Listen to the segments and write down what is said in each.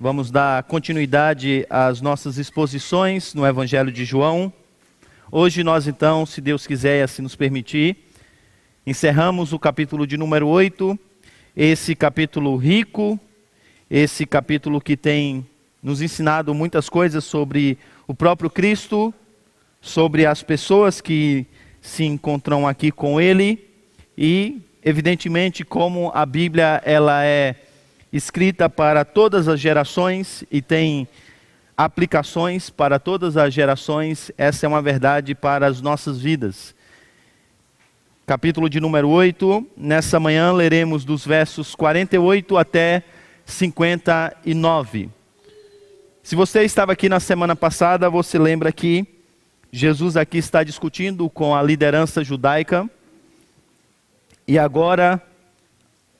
Vamos dar continuidade às nossas exposições no Evangelho de João. Hoje nós então, se Deus quiser e assim nos permitir, encerramos o capítulo de número 8, esse capítulo rico, esse capítulo que tem nos ensinado muitas coisas sobre o próprio Cristo, sobre as pessoas que se encontram aqui com ele e evidentemente como a Bíblia ela é escrita para todas as gerações e tem aplicações para todas as gerações. Essa é uma verdade para as nossas vidas. Capítulo de número 8. Nessa manhã leremos dos versos 48 até 59. Se você estava aqui na semana passada, você lembra que Jesus aqui está discutindo com a liderança judaica. E agora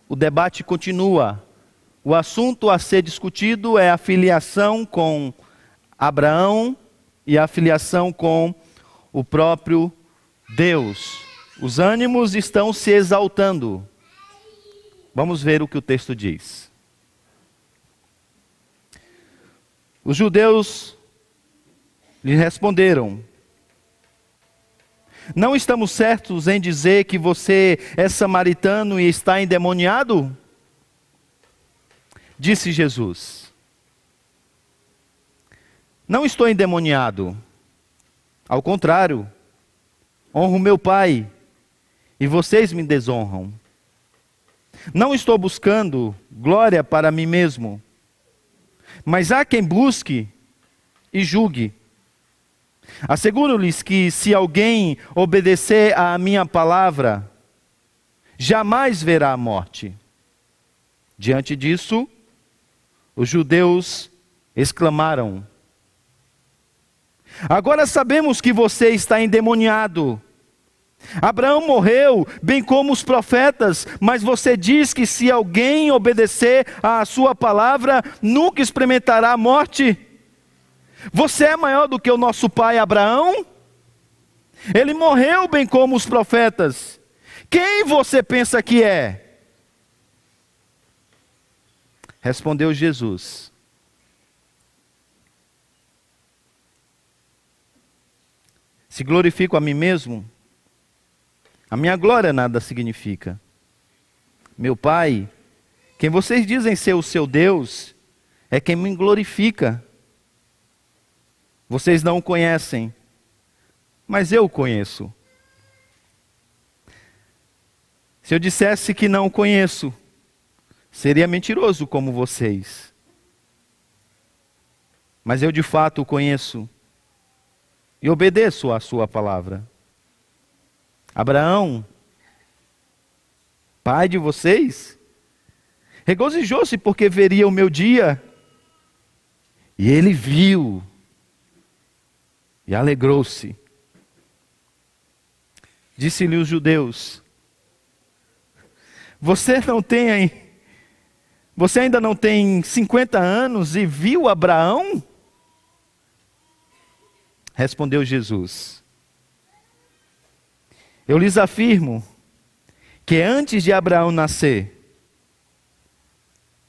o debate continua o assunto a ser discutido é a filiação com Abraão e a filiação com o próprio Deus. Os ânimos estão se exaltando. Vamos ver o que o texto diz. Os judeus lhe responderam: Não estamos certos em dizer que você é samaritano e está endemoniado? Disse Jesus: Não estou endemoniado. Ao contrário, honro meu Pai e vocês me desonram. Não estou buscando glória para mim mesmo, mas há quem busque e julgue. Asseguro-lhes que se alguém obedecer à minha palavra, jamais verá a morte. Diante disso, os judeus exclamaram: Agora sabemos que você está endemoniado. Abraão morreu, bem como os profetas, mas você diz que se alguém obedecer à sua palavra, nunca experimentará a morte. Você é maior do que o nosso pai Abraão? Ele morreu, bem como os profetas. Quem você pensa que é? Respondeu Jesus: Se glorifico a mim mesmo, a minha glória nada significa. Meu Pai, quem vocês dizem ser o seu Deus, é quem me glorifica. Vocês não o conhecem, mas eu o conheço. Se eu dissesse que não o conheço, Seria mentiroso como vocês. Mas eu de fato o conheço e obedeço à sua palavra. Abraão, pai de vocês, regozijou-se porque veria o meu dia. E ele viu e alegrou-se. Disse-lhe os judeus: Você não tem você ainda não tem 50 anos e viu Abraão? Respondeu Jesus: Eu lhes afirmo que antes de Abraão nascer,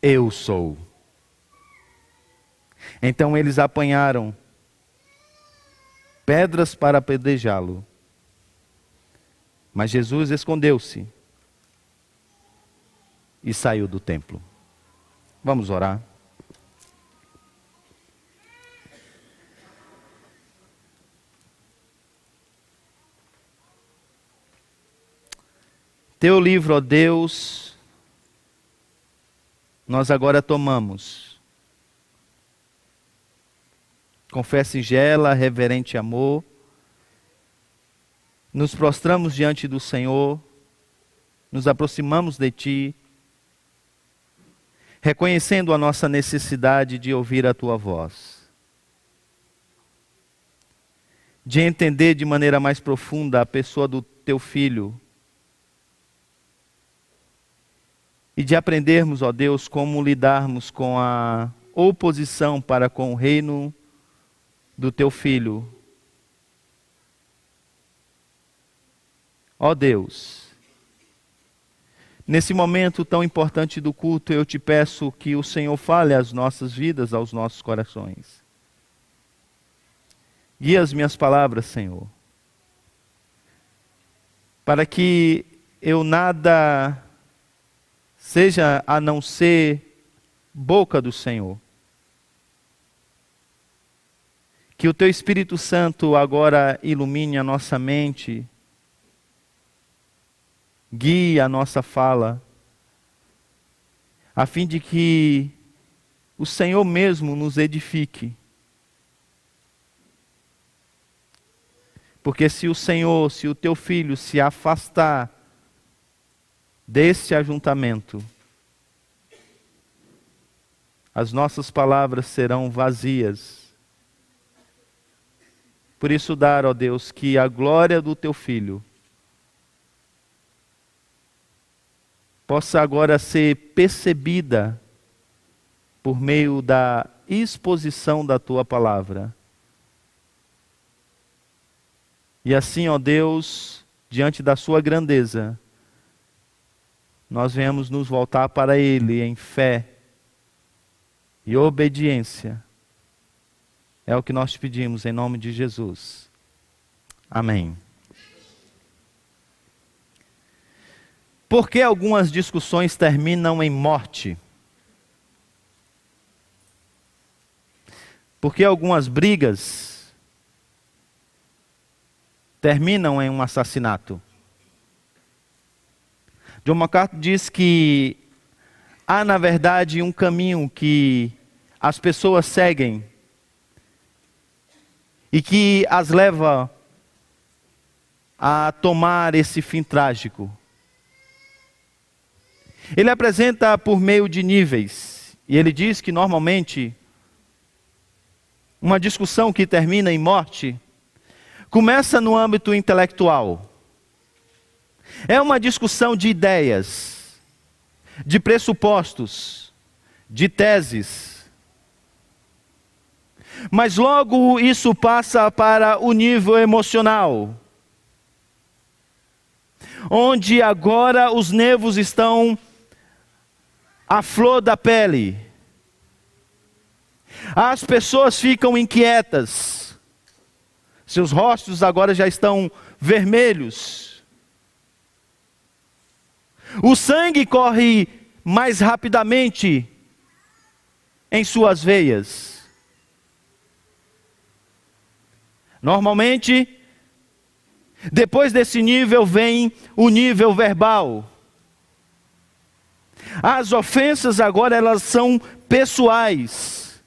eu sou. Então eles apanharam pedras para apedrejá-lo. Mas Jesus escondeu-se e saiu do templo. Vamos orar. Teu livro, ó Deus, nós agora tomamos. Com fé singela, reverente amor, nos prostramos diante do Senhor, nos aproximamos de Ti, reconhecendo a nossa necessidade de ouvir a tua voz, de entender de maneira mais profunda a pessoa do teu filho e de aprendermos, ó Deus, como lidarmos com a oposição para com o reino do teu filho. Ó Deus, Nesse momento tão importante do culto, eu te peço que o Senhor fale às nossas vidas, aos nossos corações. Guia as minhas palavras, Senhor, para que eu nada seja a não ser boca do Senhor. Que o Teu Espírito Santo agora ilumine a nossa mente guie a nossa fala, a fim de que o Senhor mesmo nos edifique. Porque se o Senhor, se o teu filho se afastar desse ajuntamento, as nossas palavras serão vazias. Por isso, dar, ó Deus, que a glória do teu filho possa agora ser percebida por meio da exposição da tua palavra. E assim, ó Deus, diante da sua grandeza, nós venhamos nos voltar para Ele em fé e obediência. É o que nós pedimos em nome de Jesus. Amém. Por que algumas discussões terminam em morte? Por que algumas brigas terminam em um assassinato? John MacArthur diz que há, na verdade, um caminho que as pessoas seguem e que as leva a tomar esse fim trágico. Ele apresenta por meio de níveis, e ele diz que normalmente uma discussão que termina em morte começa no âmbito intelectual. É uma discussão de ideias, de pressupostos, de teses. Mas logo isso passa para o nível emocional, onde agora os nervos estão a flor da pele. As pessoas ficam inquietas, seus rostos agora já estão vermelhos. O sangue corre mais rapidamente em suas veias. Normalmente, depois desse nível vem o nível verbal. As ofensas agora elas são pessoais.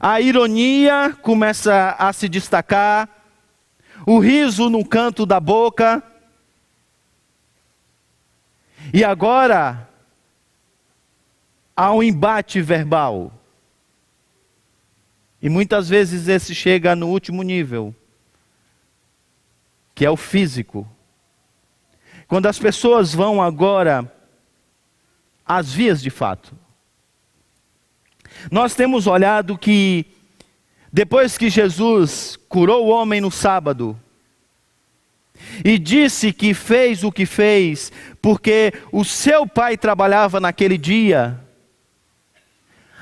A ironia começa a se destacar, o riso no canto da boca. E agora há um embate verbal. E muitas vezes esse chega no último nível, que é o físico. Quando as pessoas vão agora às vias de fato. Nós temos olhado que, depois que Jesus curou o homem no sábado, e disse que fez o que fez, porque o seu pai trabalhava naquele dia,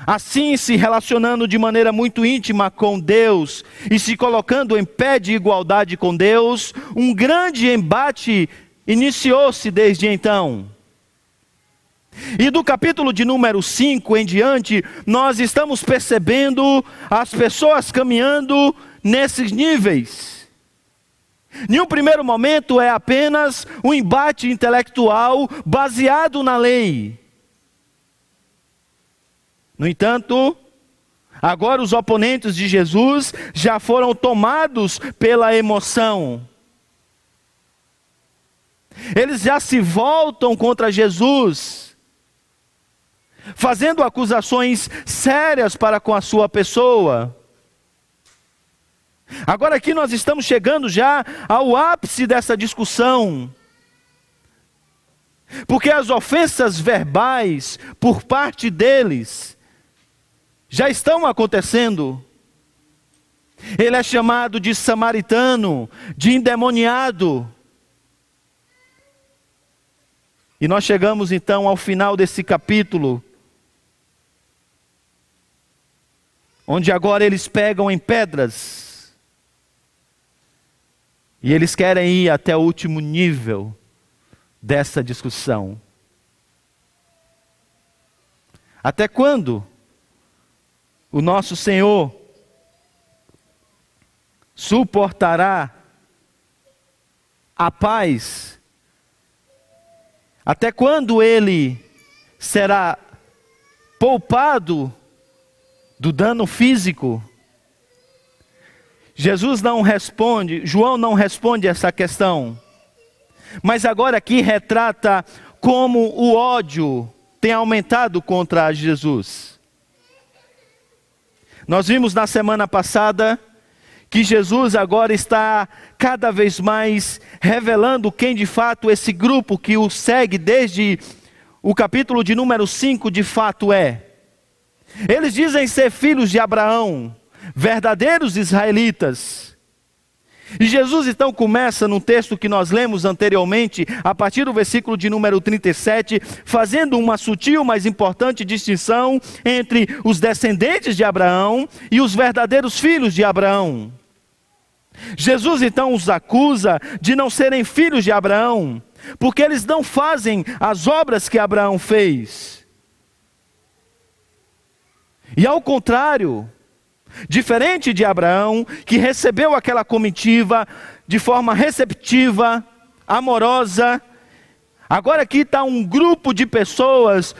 assim se relacionando de maneira muito íntima com Deus e se colocando em pé de igualdade com Deus, um grande embate iniciou-se desde então. E do capítulo de número 5 em diante, nós estamos percebendo as pessoas caminhando nesses níveis. Em um primeiro momento é apenas um embate intelectual baseado na lei. No entanto, agora os oponentes de Jesus já foram tomados pela emoção. Eles já se voltam contra Jesus, fazendo acusações sérias para com a sua pessoa. Agora aqui nós estamos chegando já ao ápice dessa discussão. Porque as ofensas verbais por parte deles já estão acontecendo. Ele é chamado de samaritano, de endemoniado. E nós chegamos então ao final desse capítulo, onde agora eles pegam em pedras, e eles querem ir até o último nível dessa discussão. Até quando o nosso Senhor suportará a paz? Até quando ele será poupado do dano físico? Jesus não responde, João não responde essa questão. Mas agora aqui retrata como o ódio tem aumentado contra Jesus. Nós vimos na semana passada que Jesus agora está cada vez mais revelando quem de fato esse grupo que o segue desde o capítulo de número 5 de fato é. Eles dizem ser filhos de Abraão, verdadeiros israelitas. E Jesus então começa no texto que nós lemos anteriormente, a partir do versículo de número 37, fazendo uma sutil, mas importante distinção entre os descendentes de Abraão e os verdadeiros filhos de Abraão. Jesus então os acusa de não serem filhos de Abraão, porque eles não fazem as obras que Abraão fez. E ao contrário, Diferente de Abraão, que recebeu aquela comitiva de forma receptiva, amorosa, agora aqui está um grupo de pessoas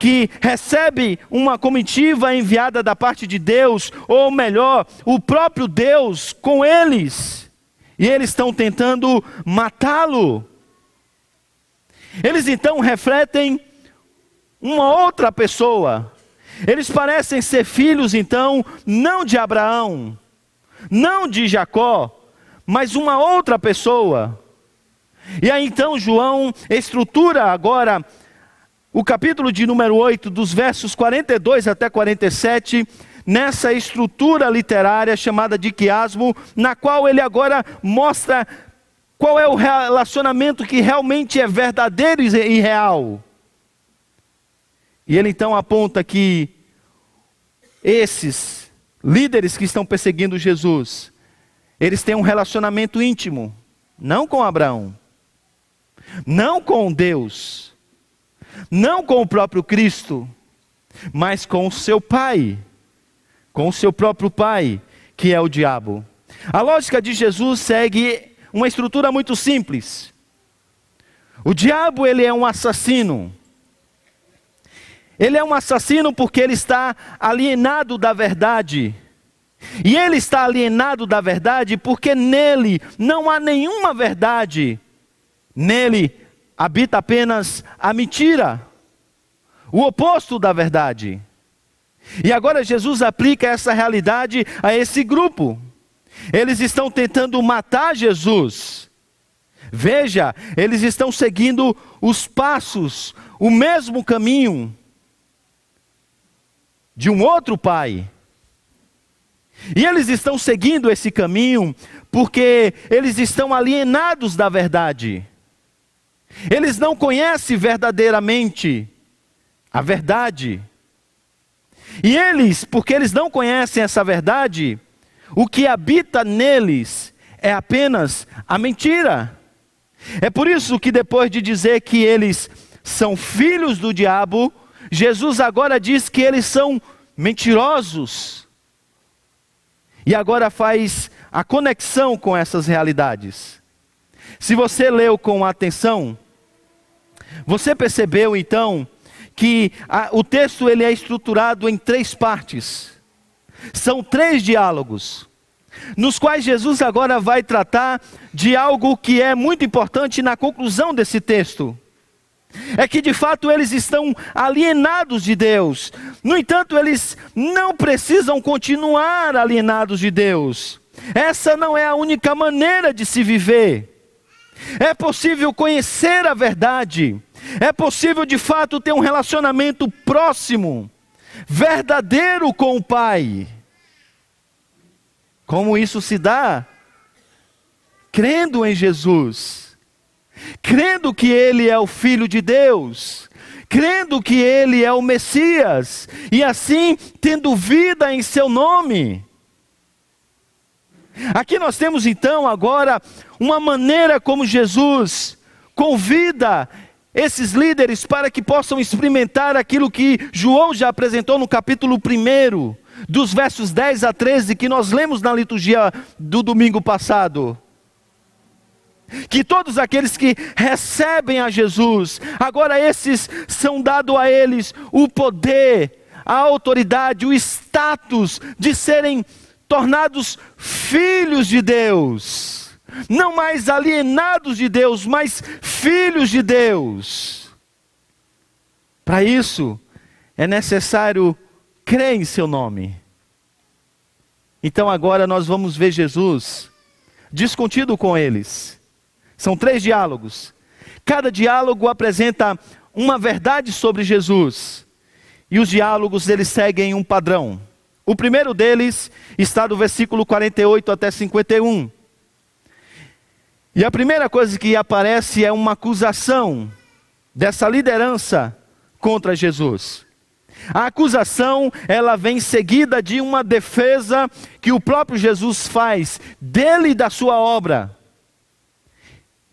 que recebe uma comitiva enviada da parte de Deus, ou melhor, o próprio Deus com eles, e eles estão tentando matá-lo. Eles então refletem uma outra pessoa, eles parecem ser filhos, então, não de Abraão, não de Jacó, mas uma outra pessoa. E aí então João estrutura agora o capítulo de número 8, dos versos 42 até 47, nessa estrutura literária chamada de quiasmo, na qual ele agora mostra qual é o relacionamento que realmente é verdadeiro e real. E ele então aponta que esses líderes que estão perseguindo Jesus, eles têm um relacionamento íntimo, não com Abraão, não com Deus, não com o próprio Cristo, mas com o seu pai, com o seu próprio pai, que é o diabo. A lógica de Jesus segue uma estrutura muito simples. O diabo ele é um assassino. Ele é um assassino porque ele está alienado da verdade. E ele está alienado da verdade porque nele não há nenhuma verdade. Nele habita apenas a mentira, o oposto da verdade. E agora Jesus aplica essa realidade a esse grupo. Eles estão tentando matar Jesus. Veja, eles estão seguindo os passos, o mesmo caminho de um outro pai. E eles estão seguindo esse caminho porque eles estão alienados da verdade. Eles não conhecem verdadeiramente a verdade. E eles, porque eles não conhecem essa verdade, o que habita neles é apenas a mentira. É por isso que depois de dizer que eles são filhos do diabo, Jesus agora diz que eles são mentirosos. E agora faz a conexão com essas realidades. Se você leu com atenção, você percebeu então que a, o texto ele é estruturado em três partes. São três diálogos, nos quais Jesus agora vai tratar de algo que é muito importante na conclusão desse texto é que de fato eles estão alienados de Deus. No entanto, eles não precisam continuar alienados de Deus. Essa não é a única maneira de se viver. É possível conhecer a verdade. É possível de fato ter um relacionamento próximo, verdadeiro com o Pai. Como isso se dá? Crendo em Jesus crendo que ele é o Filho de Deus, crendo que ele é o Messias, e assim tendo vida em seu nome. Aqui nós temos então agora uma maneira como Jesus convida esses líderes para que possam experimentar aquilo que João já apresentou no capítulo 1, dos versos 10 a 13, que nós lemos na liturgia do domingo passado. Que todos aqueles que recebem a Jesus, agora esses são dado a eles o poder, a autoridade, o status de serem tornados filhos de Deus. Não mais alienados de Deus, mas filhos de Deus. Para isso, é necessário crer em seu nome. Então agora nós vamos ver Jesus discutindo com eles. São três diálogos. Cada diálogo apresenta uma verdade sobre Jesus. E os diálogos eles seguem um padrão. O primeiro deles está do versículo 48 até 51. E a primeira coisa que aparece é uma acusação dessa liderança contra Jesus. A acusação, ela vem seguida de uma defesa que o próprio Jesus faz dele e da sua obra.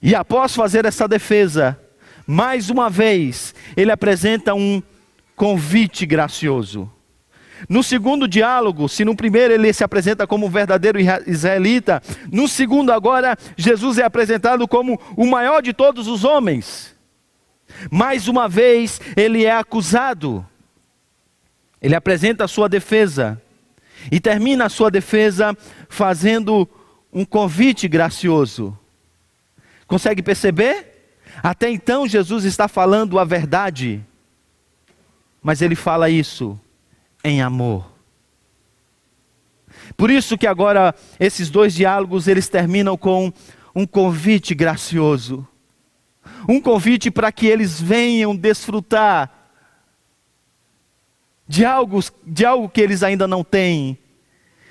E após fazer essa defesa, mais uma vez, ele apresenta um convite gracioso. No segundo diálogo, se no primeiro ele se apresenta como verdadeiro israelita, no segundo agora Jesus é apresentado como o maior de todos os homens. Mais uma vez ele é acusado. Ele apresenta a sua defesa e termina a sua defesa fazendo um convite gracioso. Consegue perceber? Até então Jesus está falando a verdade, mas ele fala isso em amor. Por isso que agora esses dois diálogos eles terminam com um convite gracioso. Um convite para que eles venham desfrutar de algo, de algo que eles ainda não têm.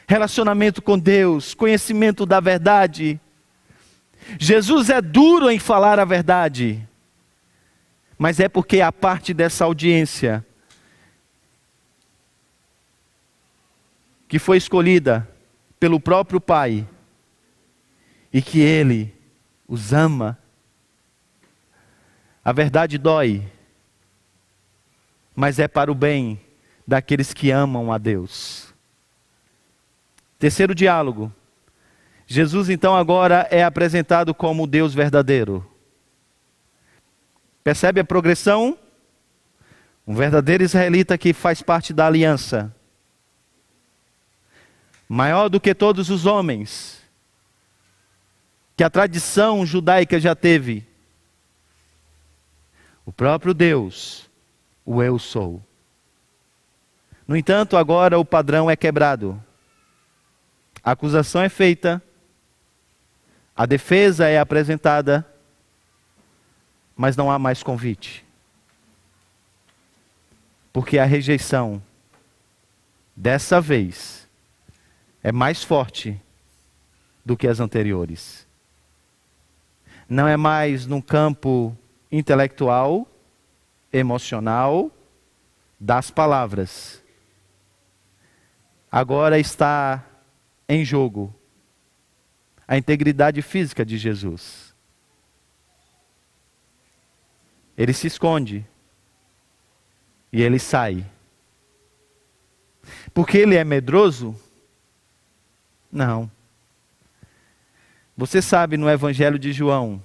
Relacionamento com Deus, conhecimento da verdade. Jesus é duro em falar a verdade, mas é porque a parte dessa audiência que foi escolhida pelo próprio Pai e que Ele os ama. A verdade dói, mas é para o bem daqueles que amam a Deus. Terceiro diálogo. Jesus então agora é apresentado como Deus verdadeiro. Percebe a progressão? Um verdadeiro israelita que faz parte da aliança maior do que todos os homens, que a tradição judaica já teve. O próprio Deus, o Eu sou. No entanto, agora o padrão é quebrado. A acusação é feita, a defesa é apresentada, mas não há mais convite. Porque a rejeição, dessa vez, é mais forte do que as anteriores. Não é mais num campo intelectual, emocional, das palavras. Agora está em jogo a integridade física de Jesus. Ele se esconde e ele sai. Porque ele é medroso? Não. Você sabe no Evangelho de João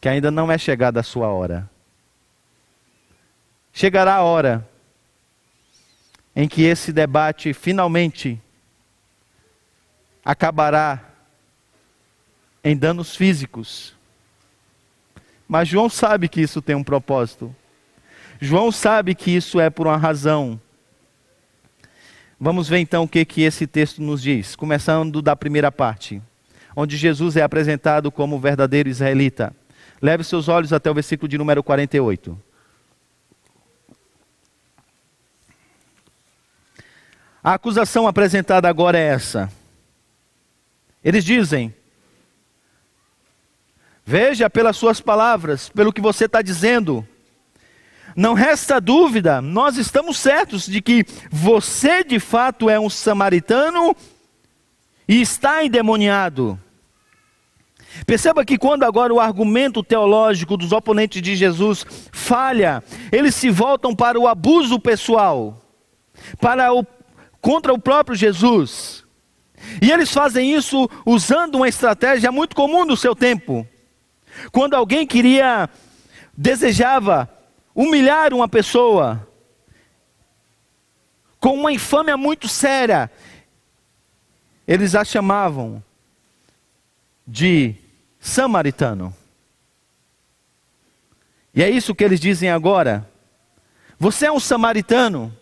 que ainda não é chegada a sua hora. Chegará a hora em que esse debate finalmente acabará em danos físicos. Mas João sabe que isso tem um propósito. João sabe que isso é por uma razão. Vamos ver então o que, que esse texto nos diz, começando da primeira parte, onde Jesus é apresentado como verdadeiro israelita. Leve seus olhos até o versículo de número 48. A acusação apresentada agora é essa. Eles dizem: Veja pelas suas palavras, pelo que você está dizendo. Não resta dúvida, nós estamos certos de que você de fato é um samaritano e está endemoniado. Perceba que quando agora o argumento teológico dos oponentes de Jesus falha, eles se voltam para o abuso pessoal, para o contra o próprio Jesus. E eles fazem isso usando uma estratégia muito comum no seu tempo. Quando alguém queria desejava humilhar uma pessoa com uma infâmia muito séria, eles a chamavam de samaritano. E é isso que eles dizem agora. Você é um samaritano,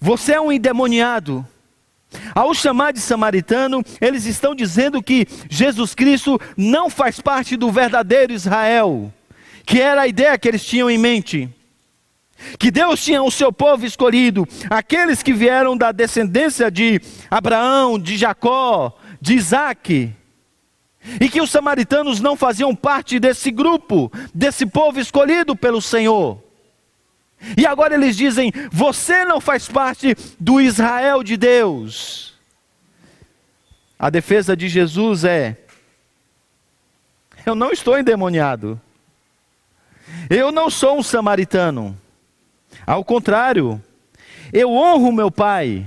você é um endemoniado. Ao chamar de samaritano, eles estão dizendo que Jesus Cristo não faz parte do verdadeiro Israel que era a ideia que eles tinham em mente. Que Deus tinha o seu povo escolhido, aqueles que vieram da descendência de Abraão, de Jacó, de Isaac. E que os samaritanos não faziam parte desse grupo, desse povo escolhido pelo Senhor. E agora eles dizem: você não faz parte do Israel de Deus. A defesa de Jesus é: eu não estou endemoniado. Eu não sou um samaritano. Ao contrário, eu honro meu pai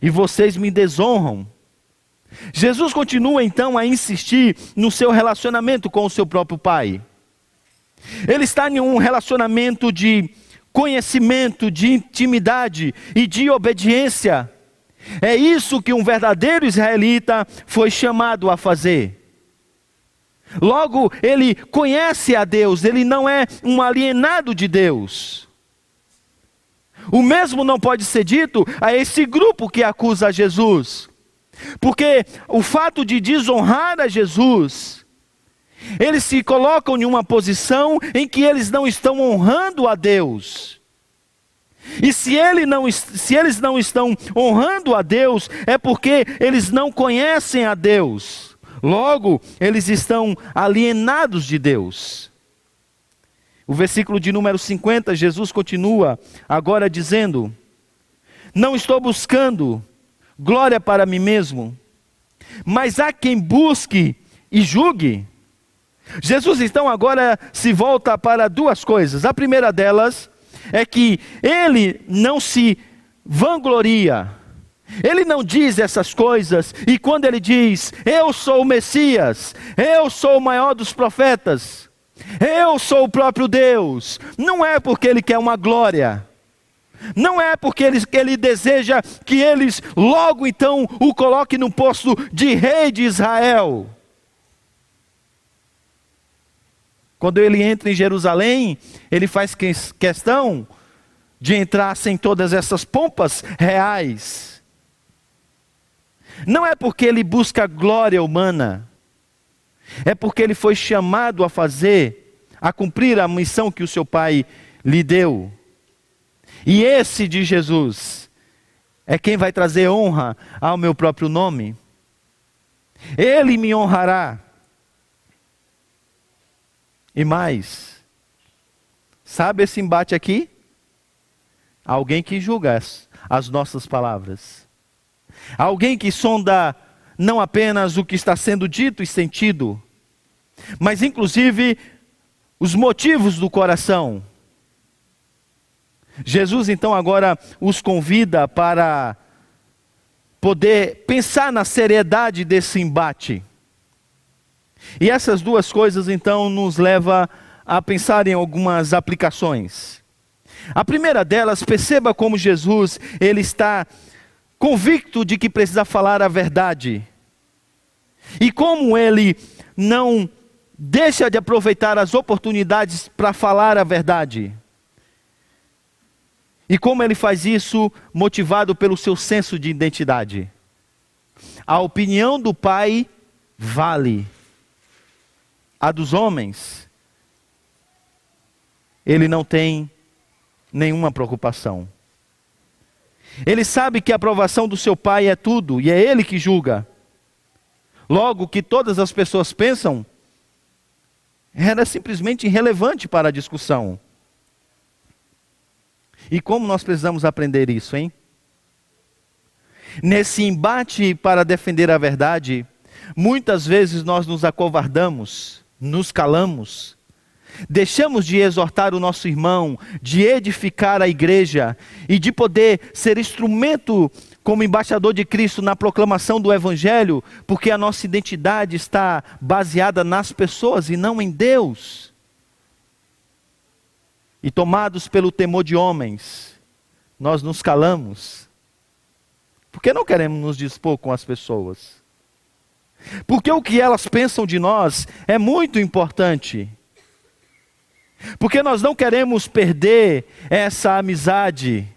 e vocês me desonram. Jesus continua então a insistir no seu relacionamento com o seu próprio pai. Ele está em um relacionamento de conhecimento, de intimidade e de obediência. É isso que um verdadeiro israelita foi chamado a fazer. Logo, ele conhece a Deus, ele não é um alienado de Deus. O mesmo não pode ser dito a esse grupo que acusa Jesus, porque o fato de desonrar a Jesus, eles se colocam em uma posição em que eles não estão honrando a Deus. E se, ele não, se eles não estão honrando a Deus, é porque eles não conhecem a Deus. Logo, eles estão alienados de Deus. O versículo de número 50, Jesus continua agora dizendo: Não estou buscando glória para mim mesmo, mas há quem busque e julgue. Jesus então agora se volta para duas coisas. A primeira delas é que ele não se vangloria ele não diz essas coisas, e quando ele diz, Eu sou o Messias, eu sou o maior dos profetas, eu sou o próprio Deus, não é porque ele quer uma glória, não é porque ele, ele deseja que eles logo então o coloquem no posto de rei de Israel. Quando ele entra em Jerusalém, ele faz questão de entrar sem todas essas pompas reais. Não é porque ele busca glória humana, é porque ele foi chamado a fazer, a cumprir a missão que o seu pai lhe deu. E esse de Jesus é quem vai trazer honra ao meu próprio nome. Ele me honrará. E mais, sabe esse embate aqui? Alguém que julga as, as nossas palavras. Alguém que sonda não apenas o que está sendo dito e sentido, mas inclusive os motivos do coração. Jesus então agora os convida para poder pensar na seriedade desse embate. E essas duas coisas então nos leva a pensar em algumas aplicações. A primeira delas, perceba como Jesus ele está convicto de que precisa falar a verdade. E como ele não deixa de aproveitar as oportunidades para falar a verdade. E como ele faz isso motivado pelo seu senso de identidade. A opinião do pai vale. A dos homens, ele não tem nenhuma preocupação. Ele sabe que a aprovação do seu pai é tudo e é ele que julga. Logo, o que todas as pessoas pensam era simplesmente irrelevante para a discussão. E como nós precisamos aprender isso, hein? Nesse embate para defender a verdade, muitas vezes nós nos acovardamos, nos calamos, deixamos de exortar o nosso irmão, de edificar a igreja e de poder ser instrumento como embaixador de Cristo na proclamação do Evangelho, porque a nossa identidade está baseada nas pessoas e não em Deus. E tomados pelo temor de homens, nós nos calamos, porque não queremos nos dispor com as pessoas. Porque o que elas pensam de nós é muito importante. Porque nós não queremos perder essa amizade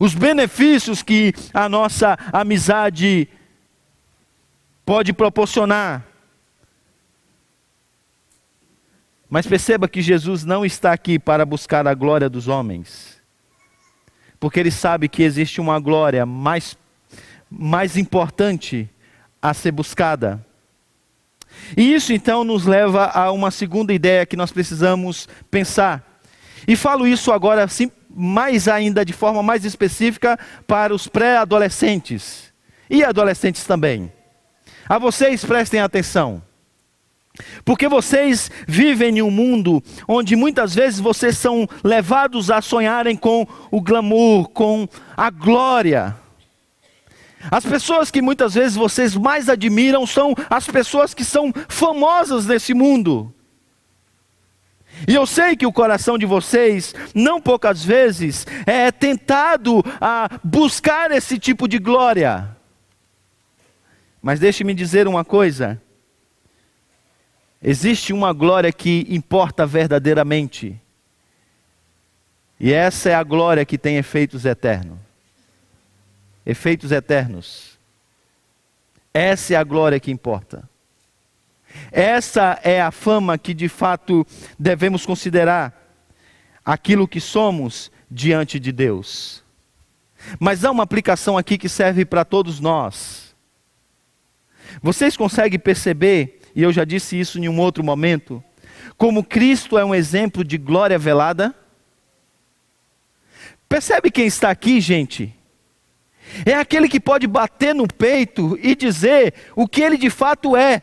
os benefícios que a nossa amizade pode proporcionar. Mas perceba que Jesus não está aqui para buscar a glória dos homens, porque ele sabe que existe uma glória mais, mais importante a ser buscada. E isso então nos leva a uma segunda ideia que nós precisamos pensar. E falo isso agora sim, mais ainda de forma mais específica para os pré-adolescentes e adolescentes também. A vocês prestem atenção. Porque vocês vivem em um mundo onde muitas vezes vocês são levados a sonharem com o glamour, com a glória. As pessoas que muitas vezes vocês mais admiram são as pessoas que são famosas nesse mundo. E eu sei que o coração de vocês, não poucas vezes, é tentado a buscar esse tipo de glória. Mas deixe-me dizer uma coisa: existe uma glória que importa verdadeiramente. E essa é a glória que tem efeitos eternos. Efeitos eternos. Essa é a glória que importa. Essa é a fama que de fato devemos considerar aquilo que somos diante de Deus. Mas há uma aplicação aqui que serve para todos nós. Vocês conseguem perceber, e eu já disse isso em um outro momento, como Cristo é um exemplo de glória velada? Percebe quem está aqui, gente? É aquele que pode bater no peito e dizer o que ele de fato é.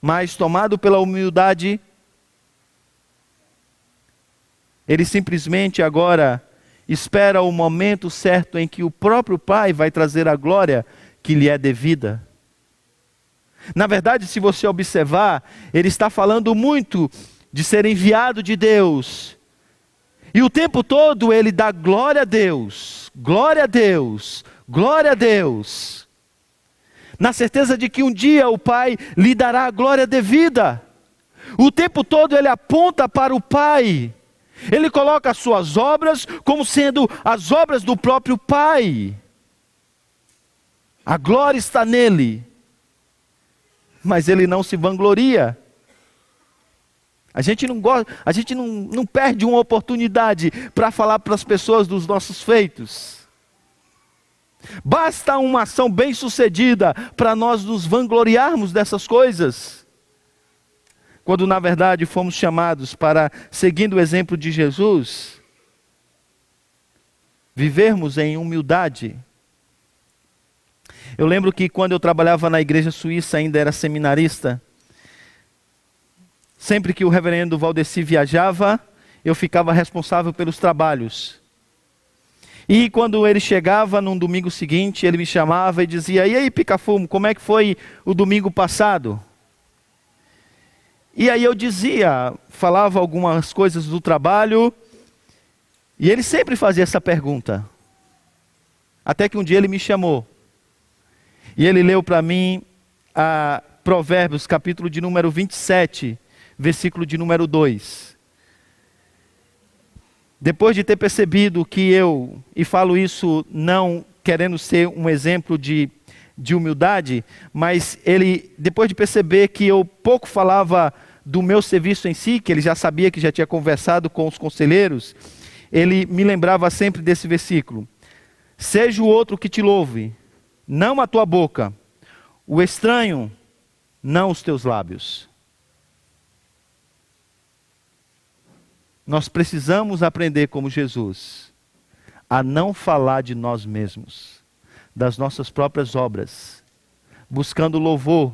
mas tomado pela humildade, ele simplesmente agora espera o momento certo em que o próprio Pai vai trazer a glória que lhe é devida. Na verdade, se você observar, ele está falando muito de ser enviado de Deus. E o tempo todo ele dá glória a Deus, glória a Deus, glória a Deus na certeza de que um dia o Pai lhe dará a glória devida. O tempo todo ele aponta para o Pai. Ele coloca as suas obras como sendo as obras do próprio Pai. A glória está nele. Mas ele não se vangloria. A gente não gosta, a gente não, não perde uma oportunidade para falar para as pessoas dos nossos feitos. Basta uma ação bem-sucedida para nós nos vangloriarmos dessas coisas. Quando na verdade fomos chamados para, seguindo o exemplo de Jesus, vivermos em humildade. Eu lembro que quando eu trabalhava na igreja suíça, ainda era seminarista, sempre que o reverendo Valdeci viajava, eu ficava responsável pelos trabalhos. E quando ele chegava num domingo seguinte, ele me chamava e dizia: E aí, Picafumo, como é que foi o domingo passado? E aí eu dizia, falava algumas coisas do trabalho, e ele sempre fazia essa pergunta. Até que um dia ele me chamou. E ele leu para mim a Provérbios, capítulo de número 27, versículo de número 2. Depois de ter percebido que eu, e falo isso não querendo ser um exemplo de, de humildade, mas ele, depois de perceber que eu pouco falava do meu serviço em si, que ele já sabia que já tinha conversado com os conselheiros, ele me lembrava sempre desse versículo: Seja o outro que te louve, não a tua boca. O estranho não os teus lábios. Nós precisamos aprender como Jesus a não falar de nós mesmos, das nossas próprias obras, buscando louvor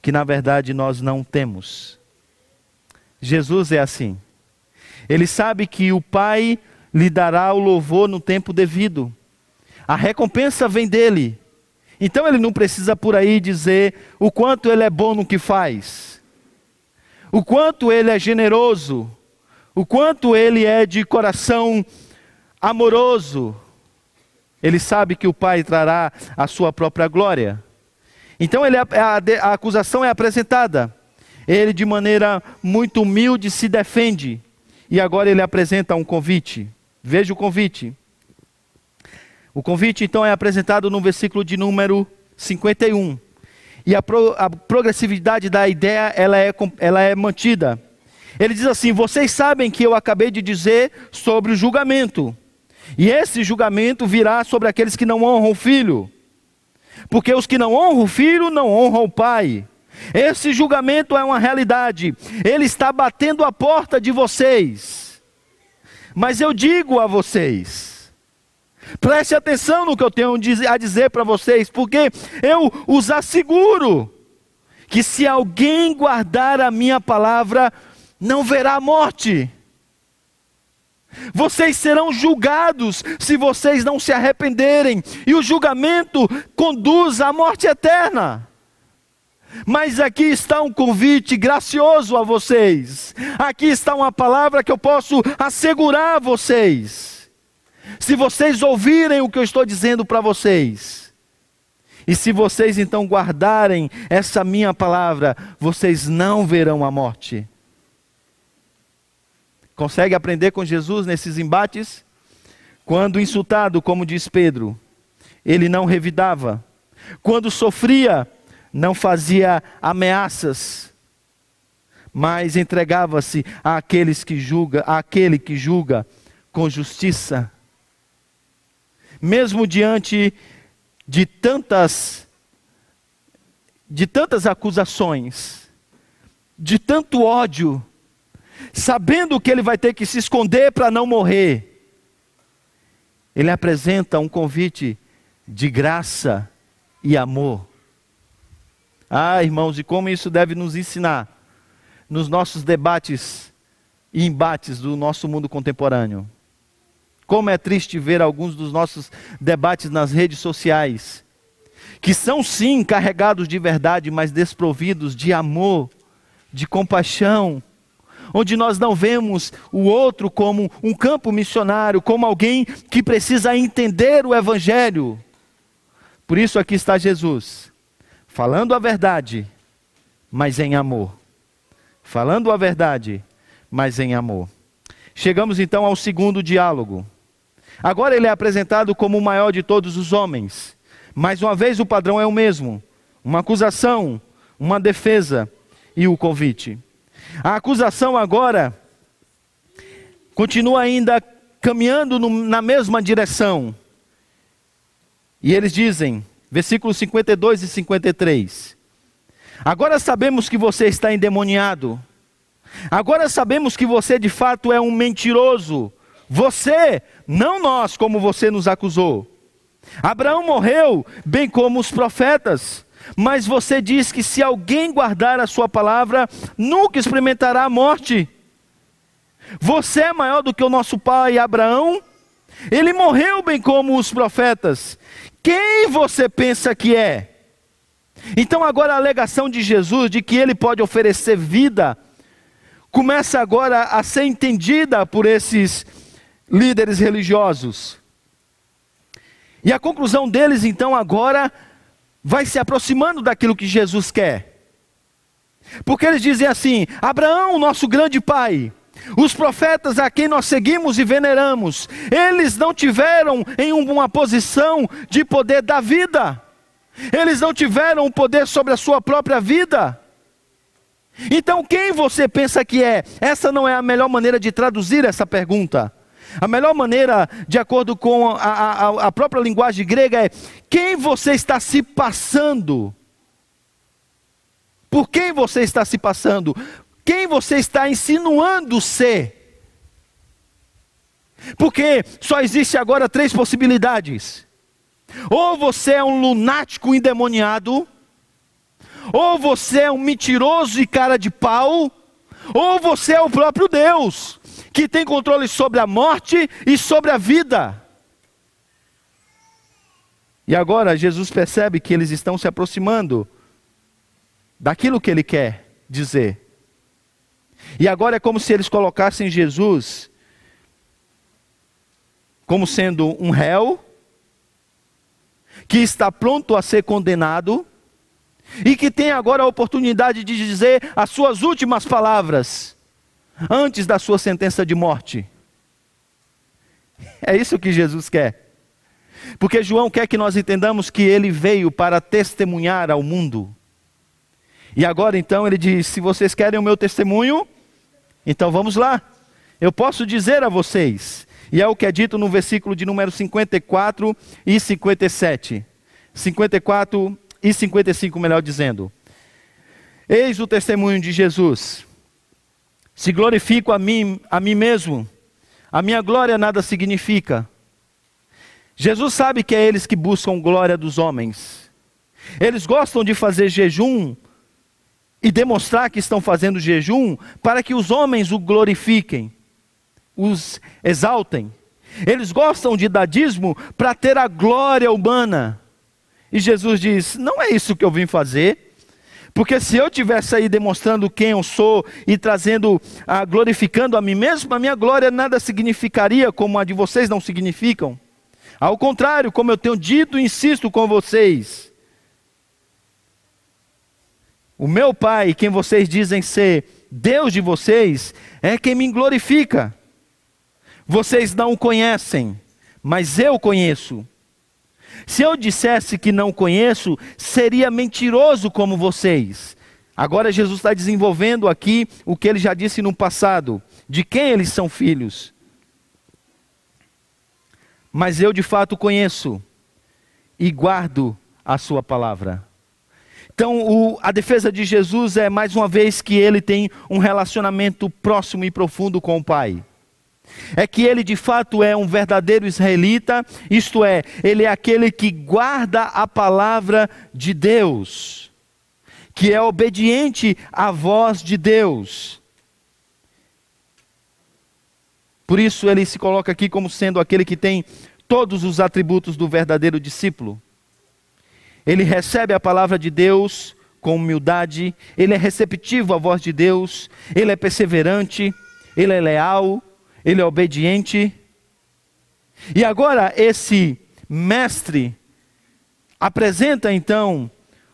que na verdade nós não temos. Jesus é assim. Ele sabe que o Pai lhe dará o louvor no tempo devido. A recompensa vem dele. Então ele não precisa por aí dizer o quanto ele é bom no que faz, o quanto ele é generoso, o quanto ele é de coração amoroso. Ele sabe que o Pai trará a sua própria glória. Então ele, a, a, a acusação é apresentada. Ele, de maneira muito humilde, se defende. E agora ele apresenta um convite. Veja o convite. O convite então é apresentado no versículo de número 51. E a, pro, a progressividade da ideia ela é, ela é mantida. Ele diz assim: Vocês sabem que eu acabei de dizer sobre o julgamento. E esse julgamento virá sobre aqueles que não honram o filho. Porque os que não honram o filho não honram o pai. Esse julgamento é uma realidade. Ele está batendo a porta de vocês. Mas eu digo a vocês: Preste atenção no que eu tenho a dizer para vocês, porque eu os asseguro que se alguém guardar a minha palavra, não verá morte. Vocês serão julgados se vocês não se arrependerem, e o julgamento conduz à morte eterna. Mas aqui está um convite gracioso a vocês. Aqui está uma palavra que eu posso assegurar a vocês se vocês ouvirem o que eu estou dizendo para vocês, e se vocês então guardarem essa minha palavra, vocês não verão a morte. Consegue aprender com Jesus nesses embates? Quando insultado, como diz Pedro, ele não revidava. Quando sofria, não fazia ameaças, mas entregava-se àqueles que julga, àquele que julga com justiça mesmo diante de tantas de tantas acusações, de tanto ódio, sabendo que ele vai ter que se esconder para não morrer, ele apresenta um convite de graça e amor. Ah, irmãos, e como isso deve nos ensinar nos nossos debates e embates do nosso mundo contemporâneo. Como é triste ver alguns dos nossos debates nas redes sociais, que são sim carregados de verdade, mas desprovidos de amor, de compaixão, onde nós não vemos o outro como um campo missionário, como alguém que precisa entender o Evangelho. Por isso aqui está Jesus, falando a verdade, mas em amor. Falando a verdade, mas em amor. Chegamos então ao segundo diálogo. Agora ele é apresentado como o maior de todos os homens. Mais uma vez o padrão é o mesmo: uma acusação, uma defesa e o convite. A acusação agora continua ainda caminhando no, na mesma direção. E eles dizem, versículos 52 e 53. Agora sabemos que você está endemoniado. Agora sabemos que você de fato é um mentiroso você, não nós, como você nos acusou. Abraão morreu, bem como os profetas. Mas você diz que se alguém guardar a sua palavra, nunca experimentará a morte. Você é maior do que o nosso pai Abraão? Ele morreu bem como os profetas. Quem você pensa que é? Então, agora a alegação de Jesus de que ele pode oferecer vida começa agora a ser entendida por esses líderes religiosos. E a conclusão deles, então, agora vai se aproximando daquilo que Jesus quer. Porque eles dizem assim: Abraão, nosso grande pai, os profetas a quem nós seguimos e veneramos, eles não tiveram em uma posição de poder da vida, eles não tiveram o poder sobre a sua própria vida. Então, quem você pensa que é? Essa não é a melhor maneira de traduzir essa pergunta. A melhor maneira, de acordo com a, a, a própria linguagem grega, é quem você está se passando Por quem você está se passando? Quem você está insinuando ser? Porque só existe agora três possibilidades. Ou você é um lunático endemoniado, ou você é um mentiroso e cara de pau, ou você é o próprio Deus, que tem controle sobre a morte e sobre a vida. E agora Jesus percebe que eles estão se aproximando daquilo que ele quer dizer. E agora é como se eles colocassem Jesus como sendo um réu que está pronto a ser condenado e que tem agora a oportunidade de dizer as suas últimas palavras antes da sua sentença de morte. É isso que Jesus quer. Porque João quer que nós entendamos que ele veio para testemunhar ao mundo. E agora então ele diz: se vocês querem o meu testemunho, então vamos lá. Eu posso dizer a vocês, e é o que é dito no versículo de número 54 e 57. 54 e 55, melhor dizendo. Eis o testemunho de Jesus. Se glorifico a mim, a mim mesmo, a minha glória nada significa. Jesus sabe que é eles que buscam glória dos homens. Eles gostam de fazer jejum e demonstrar que estão fazendo jejum para que os homens o glorifiquem, os exaltem. Eles gostam de dadismo para ter a glória humana. E Jesus diz: Não é isso que eu vim fazer. Porque se eu tivesse aí demonstrando quem eu sou e trazendo, ah, glorificando a mim mesmo, a minha glória nada significaria como a de vocês não significam. Ao contrário, como eu tenho dito insisto com vocês, o meu Pai, quem vocês dizem ser Deus de vocês, é quem me glorifica. Vocês não o conhecem, mas eu conheço. Se eu dissesse que não conheço, seria mentiroso como vocês. Agora Jesus está desenvolvendo aqui o que ele já disse no passado, de quem eles são filhos mas eu de fato conheço e guardo a sua palavra. Então, o, a defesa de Jesus é mais uma vez que ele tem um relacionamento próximo e profundo com o Pai. É que ele de fato é um verdadeiro israelita, isto é, ele é aquele que guarda a palavra de Deus, que é obediente à voz de Deus. Por isso ele se coloca aqui como sendo aquele que tem todos os atributos do verdadeiro discípulo. Ele recebe a palavra de Deus com humildade, ele é receptivo à voz de Deus, ele é perseverante, ele é leal, ele é obediente. E agora esse mestre apresenta então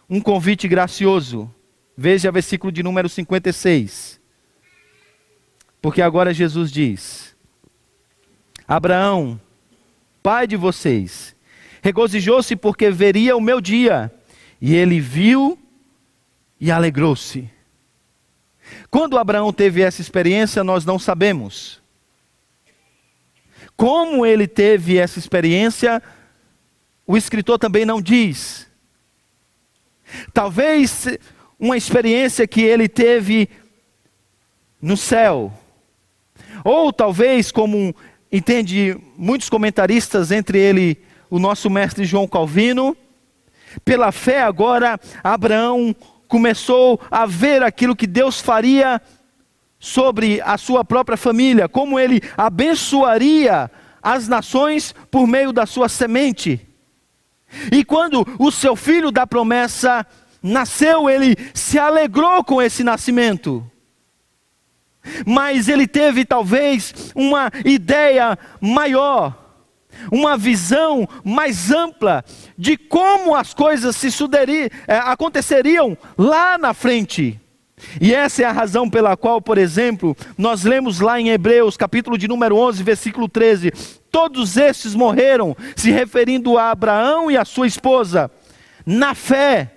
um convite gracioso. Veja o versículo de número 56. Porque agora Jesus diz: Abraão, pai de vocês, regozijou-se porque veria o meu dia, e ele viu e alegrou-se. Quando Abraão teve essa experiência, nós não sabemos. Como ele teve essa experiência, o escritor também não diz. Talvez uma experiência que ele teve no céu, ou talvez como entende muitos comentaristas, entre ele o nosso mestre João Calvino. Pela fé, agora, Abraão começou a ver aquilo que Deus faria sobre a sua própria família, como ele abençoaria as nações por meio da sua semente. E quando o seu filho da promessa nasceu, ele se alegrou com esse nascimento mas ele teve talvez uma ideia maior, uma visão mais ampla de como as coisas se suderi, é, aconteceriam lá na frente. E essa é a razão pela qual, por exemplo, nós lemos lá em Hebreus, capítulo de número 11, versículo 13: todos estes morreram, se referindo a Abraão e a sua esposa, na fé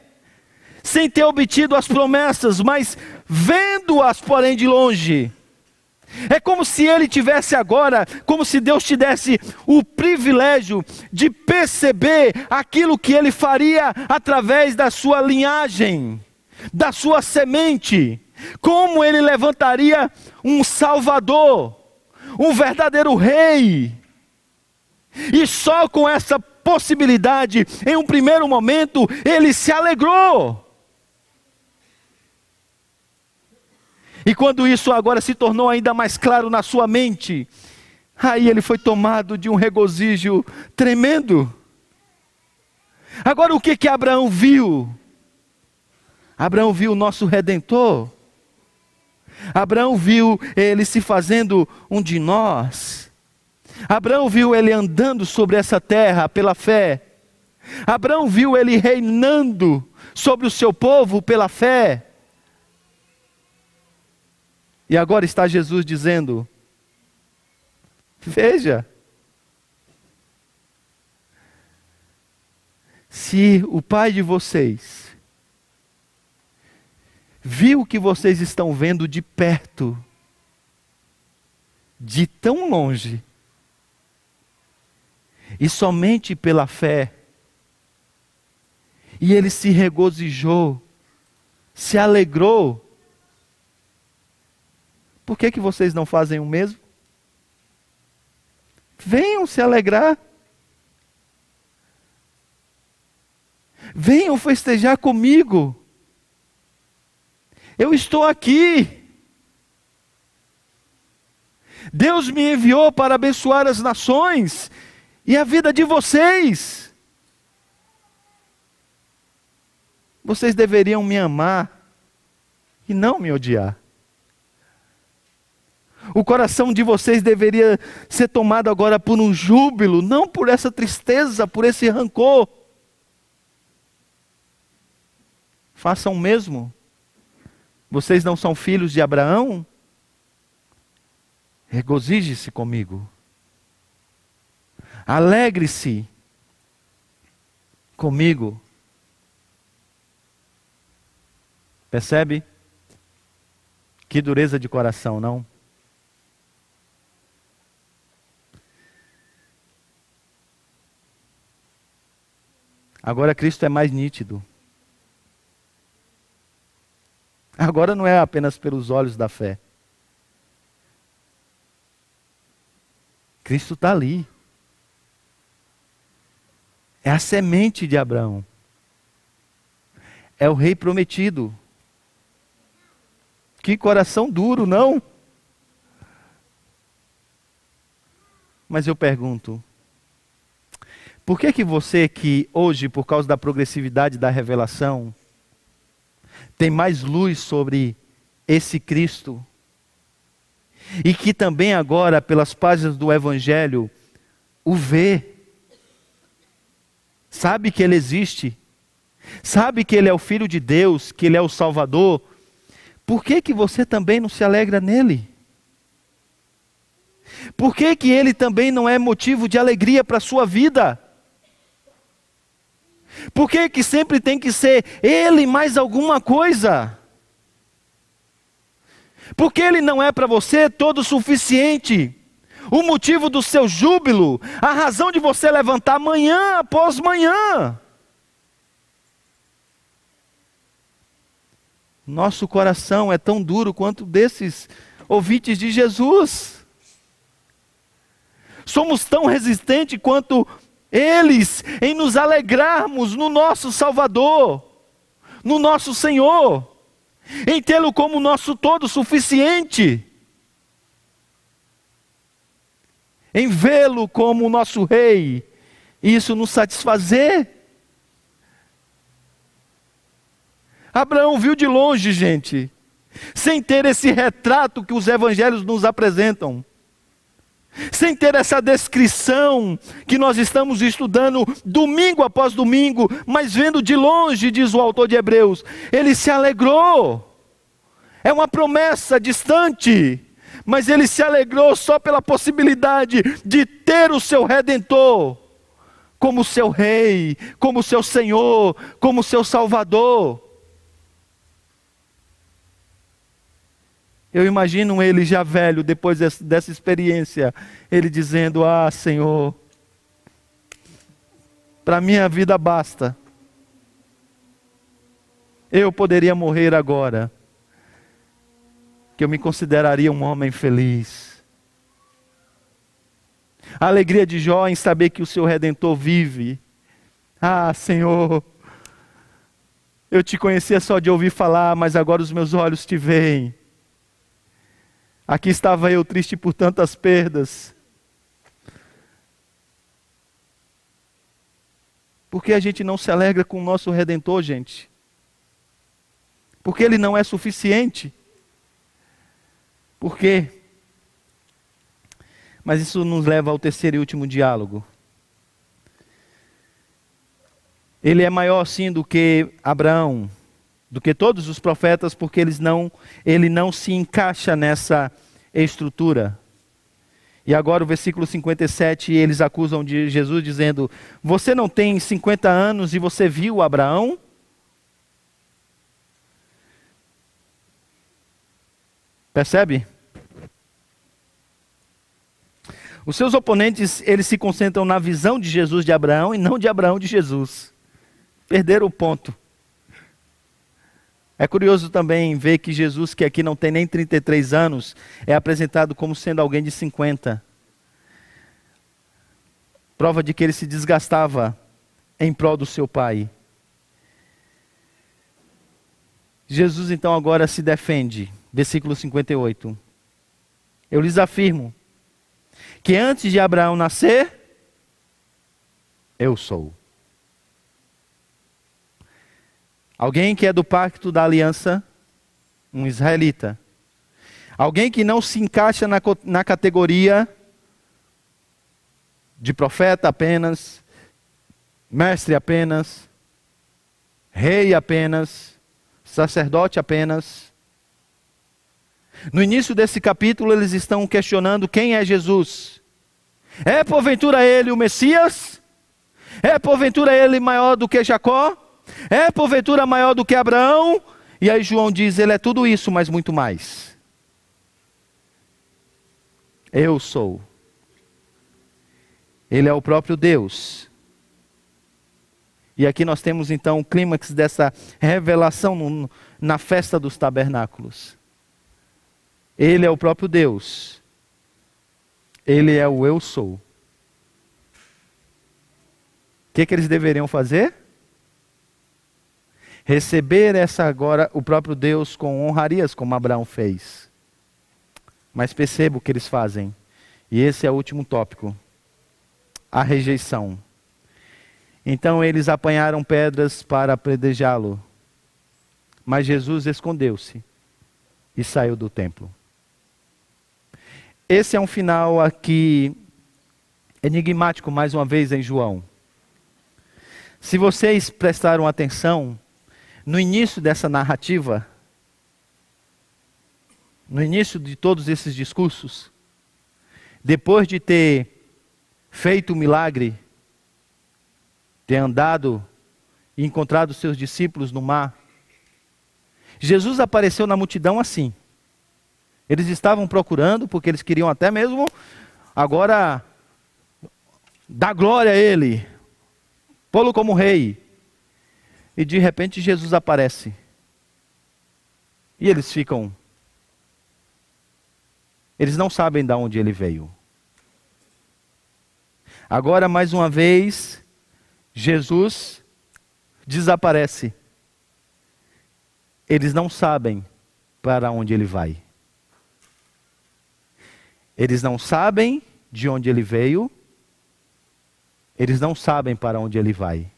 sem ter obtido as promessas, mas vendo-as, porém, de longe. É como se ele tivesse agora, como se Deus te desse o privilégio de perceber aquilo que ele faria através da sua linhagem. Da sua semente. Como ele levantaria um Salvador, um verdadeiro rei. E só com essa possibilidade, em um primeiro momento, ele se alegrou. E quando isso agora se tornou ainda mais claro na sua mente, aí ele foi tomado de um regozijo tremendo. Agora o que que Abraão viu? Abraão viu o nosso redentor. Abraão viu ele se fazendo um de nós. Abraão viu ele andando sobre essa terra pela fé. Abraão viu ele reinando sobre o seu povo pela fé. E agora está Jesus dizendo: Veja, se o pai de vocês viu o que vocês estão vendo de perto, de tão longe, e somente pela fé, e ele se regozijou, se alegrou, por que, que vocês não fazem o mesmo? Venham se alegrar. Venham festejar comigo. Eu estou aqui. Deus me enviou para abençoar as nações e a vida de vocês. Vocês deveriam me amar e não me odiar. O coração de vocês deveria ser tomado agora por um júbilo, não por essa tristeza, por esse rancor. Façam o mesmo. Vocês não são filhos de Abraão? Regozije-se comigo. Alegre-se comigo. Percebe? Que dureza de coração, não? Agora Cristo é mais nítido. Agora não é apenas pelos olhos da fé. Cristo está ali. É a semente de Abraão. É o rei prometido. Que coração duro, não? Mas eu pergunto: por que que você que hoje, por causa da progressividade da revelação, tem mais luz sobre esse Cristo? E que também agora, pelas páginas do Evangelho, o vê. Sabe que ele existe. Sabe que ele é o Filho de Deus, que ele é o Salvador. Por que, que você também não se alegra nele? Por que, que ele também não é motivo de alegria para a sua vida? Por que, que sempre tem que ser ele mais alguma coisa? Porque ele não é para você todo suficiente. O motivo do seu júbilo, a razão de você levantar manhã após manhã. Nosso coração é tão duro quanto desses ouvintes de Jesus. Somos tão resistentes quanto eles em nos alegrarmos no nosso Salvador, no nosso Senhor, em tê-lo como nosso todo suficiente, em vê-lo como nosso Rei, e isso nos satisfazer. Abraão viu de longe, gente, sem ter esse retrato que os evangelhos nos apresentam sem ter essa descrição que nós estamos estudando domingo após domingo, mas vendo de longe, diz o autor de Hebreus, ele se alegrou. É uma promessa distante, mas ele se alegrou só pela possibilidade de ter o seu redentor como seu rei, como seu senhor, como seu salvador. Eu imagino ele já velho, depois dessa experiência, ele dizendo: Ah, Senhor, para minha vida basta. eu poderia morrer agora, que eu me consideraria um homem feliz. A alegria de Jó em saber que o seu redentor vive. Ah, Senhor, eu te conhecia só de ouvir falar, mas agora os meus olhos te veem. Aqui estava eu triste por tantas perdas. Por que a gente não se alegra com o nosso redentor, gente? Porque ele não é suficiente. Por quê? Mas isso nos leva ao terceiro e último diálogo. Ele é maior sim do que Abraão, do que todos os profetas, porque eles não, ele não se encaixa nessa estrutura. E agora o versículo 57, eles acusam de Jesus dizendo: Você não tem 50 anos e você viu Abraão? Percebe? Os seus oponentes, eles se concentram na visão de Jesus de Abraão e não de Abraão de Jesus. Perderam o ponto. É curioso também ver que Jesus, que aqui não tem nem 33 anos, é apresentado como sendo alguém de 50. Prova de que ele se desgastava em prol do seu pai. Jesus então agora se defende. Versículo 58. Eu lhes afirmo que antes de Abraão nascer, eu sou. Alguém que é do pacto da aliança, um israelita. Alguém que não se encaixa na, na categoria de profeta apenas, mestre apenas, rei apenas, sacerdote apenas. No início desse capítulo, eles estão questionando quem é Jesus. É porventura ele o Messias? É porventura ele maior do que Jacó? É porventura maior do que Abraão? E aí João diz: Ele é tudo isso, mas muito mais. Eu sou. Ele é o próprio Deus. E aqui nós temos então o clímax dessa revelação no, na festa dos tabernáculos. Ele é o próprio Deus. Ele é o eu sou. O que, que eles deveriam fazer? Receber essa agora o próprio Deus com honrarias, como Abraão fez. Mas perceba o que eles fazem. E esse é o último tópico: a rejeição. Então eles apanharam pedras para apedrejá-lo. Mas Jesus escondeu-se e saiu do templo. Esse é um final aqui enigmático, mais uma vez, em João. Se vocês prestaram atenção, no início dessa narrativa, no início de todos esses discursos, depois de ter feito o milagre, ter andado e encontrado seus discípulos no mar, Jesus apareceu na multidão assim. Eles estavam procurando, porque eles queriam até mesmo agora dar glória a Ele, pô-lo como rei. E de repente Jesus aparece. E eles ficam. Eles não sabem de onde ele veio. Agora, mais uma vez, Jesus desaparece. Eles não sabem para onde ele vai. Eles não sabem de onde ele veio. Eles não sabem para onde ele vai.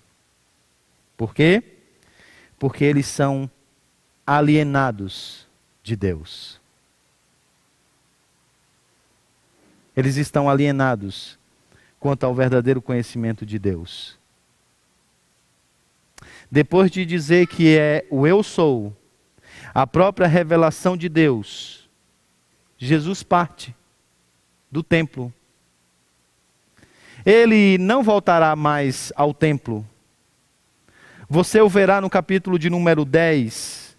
Por quê? Porque eles são alienados de Deus. Eles estão alienados quanto ao verdadeiro conhecimento de Deus. Depois de dizer que é o eu sou, a própria revelação de Deus, Jesus parte do templo. Ele não voltará mais ao templo você o verá no capítulo de número 10.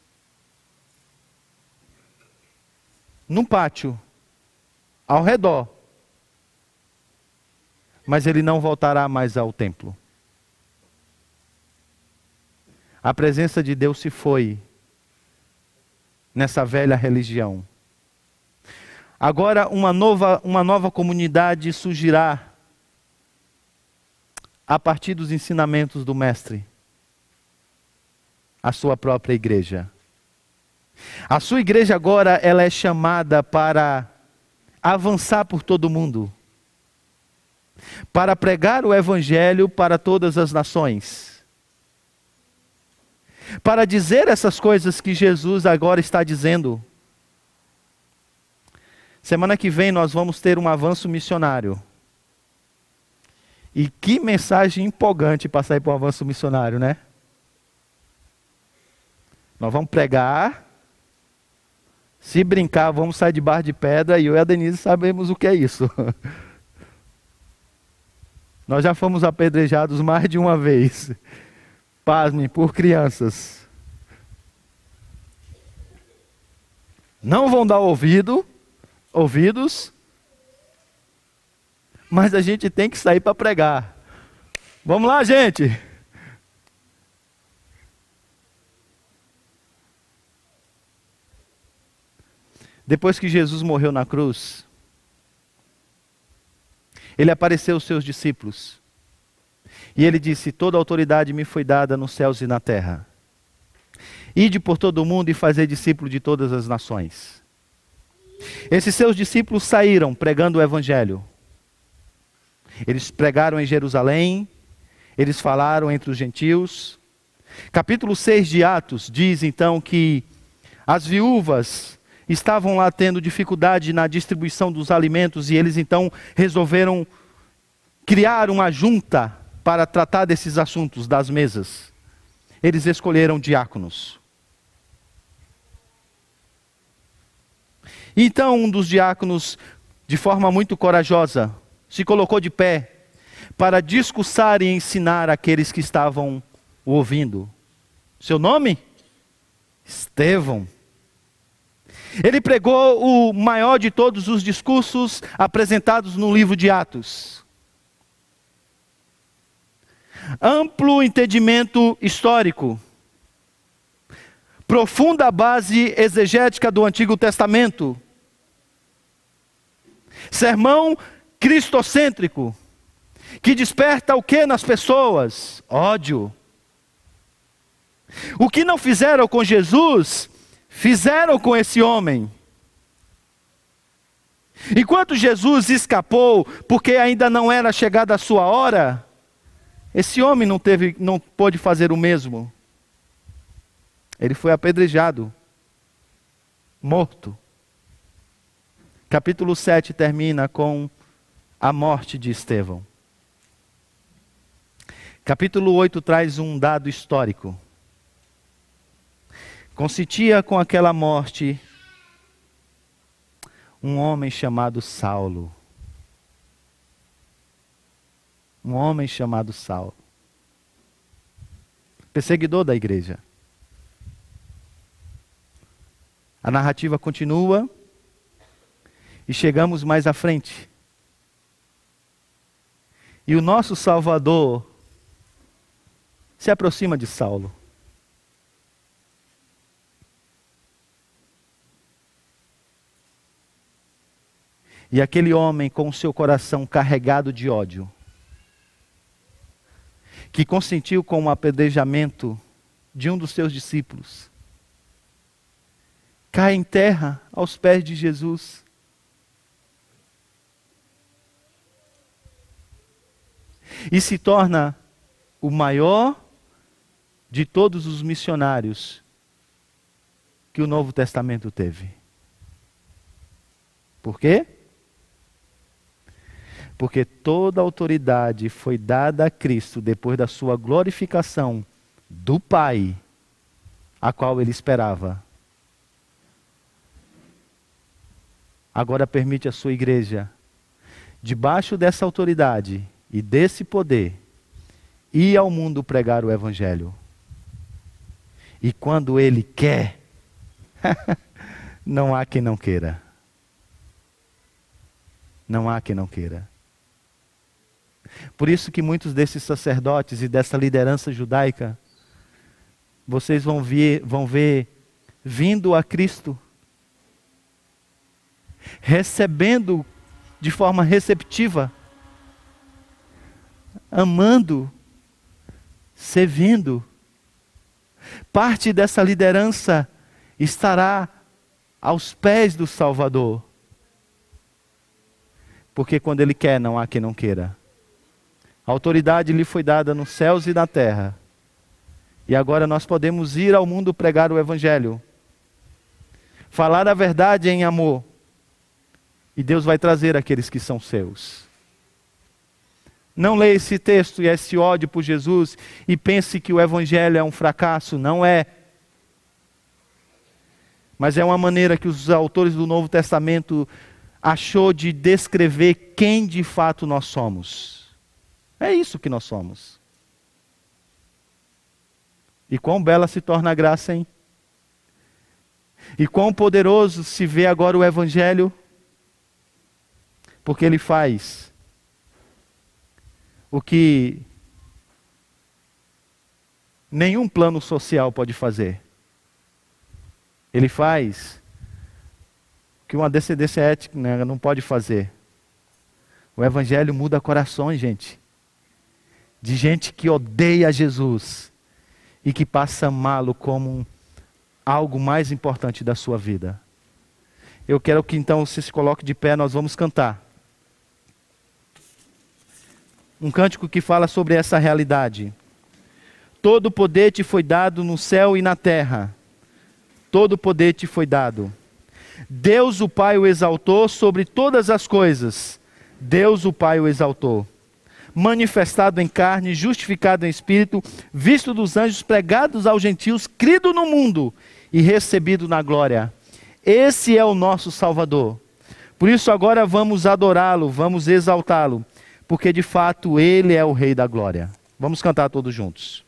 Num pátio, ao redor. Mas ele não voltará mais ao templo. A presença de Deus se foi nessa velha religião. Agora uma nova, uma nova comunidade surgirá a partir dos ensinamentos do Mestre, a sua própria igreja. A sua igreja agora ela é chamada para avançar por todo mundo, para pregar o evangelho para todas as nações, para dizer essas coisas que Jesus agora está dizendo. Semana que vem nós vamos ter um avanço missionário. E que mensagem empolgante para sair para o avanço missionário, né? Nós vamos pregar. Se brincar, vamos sair de bar de pedra. E eu e a Denise sabemos o que é isso. Nós já fomos apedrejados mais de uma vez. Pasme, por crianças. Não vão dar ouvido, ouvidos, mas a gente tem que sair para pregar. Vamos lá, gente. Depois que Jesus morreu na cruz, ele apareceu aos seus discípulos. E ele disse: Toda autoridade me foi dada nos céus e na terra. Ide por todo o mundo e fazer discípulo de todas as nações. Esses seus discípulos saíram pregando o evangelho. Eles pregaram em Jerusalém, eles falaram entre os gentios. Capítulo 6 de Atos diz então que as viúvas estavam lá tendo dificuldade na distribuição dos alimentos e eles então resolveram criar uma junta para tratar desses assuntos das mesas. Eles escolheram diáconos. Então um dos diáconos, de forma muito corajosa, se colocou de pé para discursar e ensinar aqueles que estavam o ouvindo. Seu nome? Estevão. Ele pregou o maior de todos os discursos apresentados no livro de Atos. Amplo entendimento histórico, profunda base exegética do Antigo Testamento, sermão cristocêntrico, que desperta o que nas pessoas? Ódio. O que não fizeram com Jesus, fizeram com esse homem. Enquanto Jesus escapou, porque ainda não era chegada a sua hora, esse homem não teve, não pôde fazer o mesmo. Ele foi apedrejado, morto. Capítulo 7 termina com a morte de Estevão. Capítulo 8 traz um dado histórico. Consistia com aquela morte um homem chamado Saulo. Um homem chamado Saulo. Perseguidor da igreja. A narrativa continua e chegamos mais à frente. E o nosso Salvador se aproxima de Saulo. E aquele homem com o seu coração carregado de ódio, que consentiu com o apedrejamento de um dos seus discípulos, cai em terra aos pés de Jesus e se torna o maior de todos os missionários que o Novo Testamento teve. Por quê? Porque toda autoridade foi dada a Cristo depois da sua glorificação do Pai, a qual ele esperava. Agora permite a sua igreja, debaixo dessa autoridade, e desse poder, ir ao mundo pregar o Evangelho. E quando Ele quer, não há quem não queira. Não há quem não queira. Por isso que muitos desses sacerdotes e dessa liderança judaica vocês vão ver, vão ver vindo a Cristo, recebendo de forma receptiva, amando, servindo. Parte dessa liderança estará aos pés do Salvador. Porque quando Ele quer, não há quem não queira. A autoridade lhe foi dada nos céus e na terra. E agora nós podemos ir ao mundo pregar o Evangelho. Falar a verdade em amor. E Deus vai trazer aqueles que são seus. Não leia esse texto e esse ódio por Jesus e pense que o Evangelho é um fracasso. Não é. Mas é uma maneira que os autores do Novo Testamento achou de descrever quem de fato nós somos. É isso que nós somos. E quão bela se torna a graça, hein? E quão poderoso se vê agora o Evangelho, porque ele faz o que nenhum plano social pode fazer. Ele faz o que uma descendência ética né, não pode fazer. O Evangelho muda corações, gente. De gente que odeia Jesus e que passa a amá-lo como algo mais importante da sua vida. Eu quero que então você se coloque de pé, nós vamos cantar. Um cântico que fala sobre essa realidade. Todo o poder te foi dado no céu e na terra. Todo o poder te foi dado. Deus o Pai o exaltou sobre todas as coisas. Deus o Pai o exaltou manifestado em carne, justificado em espírito, visto dos anjos, pregados aos gentios, crido no mundo e recebido na glória. Esse é o nosso Salvador. Por isso agora vamos adorá-lo, vamos exaltá-lo, porque de fato ele é o Rei da glória. Vamos cantar todos juntos.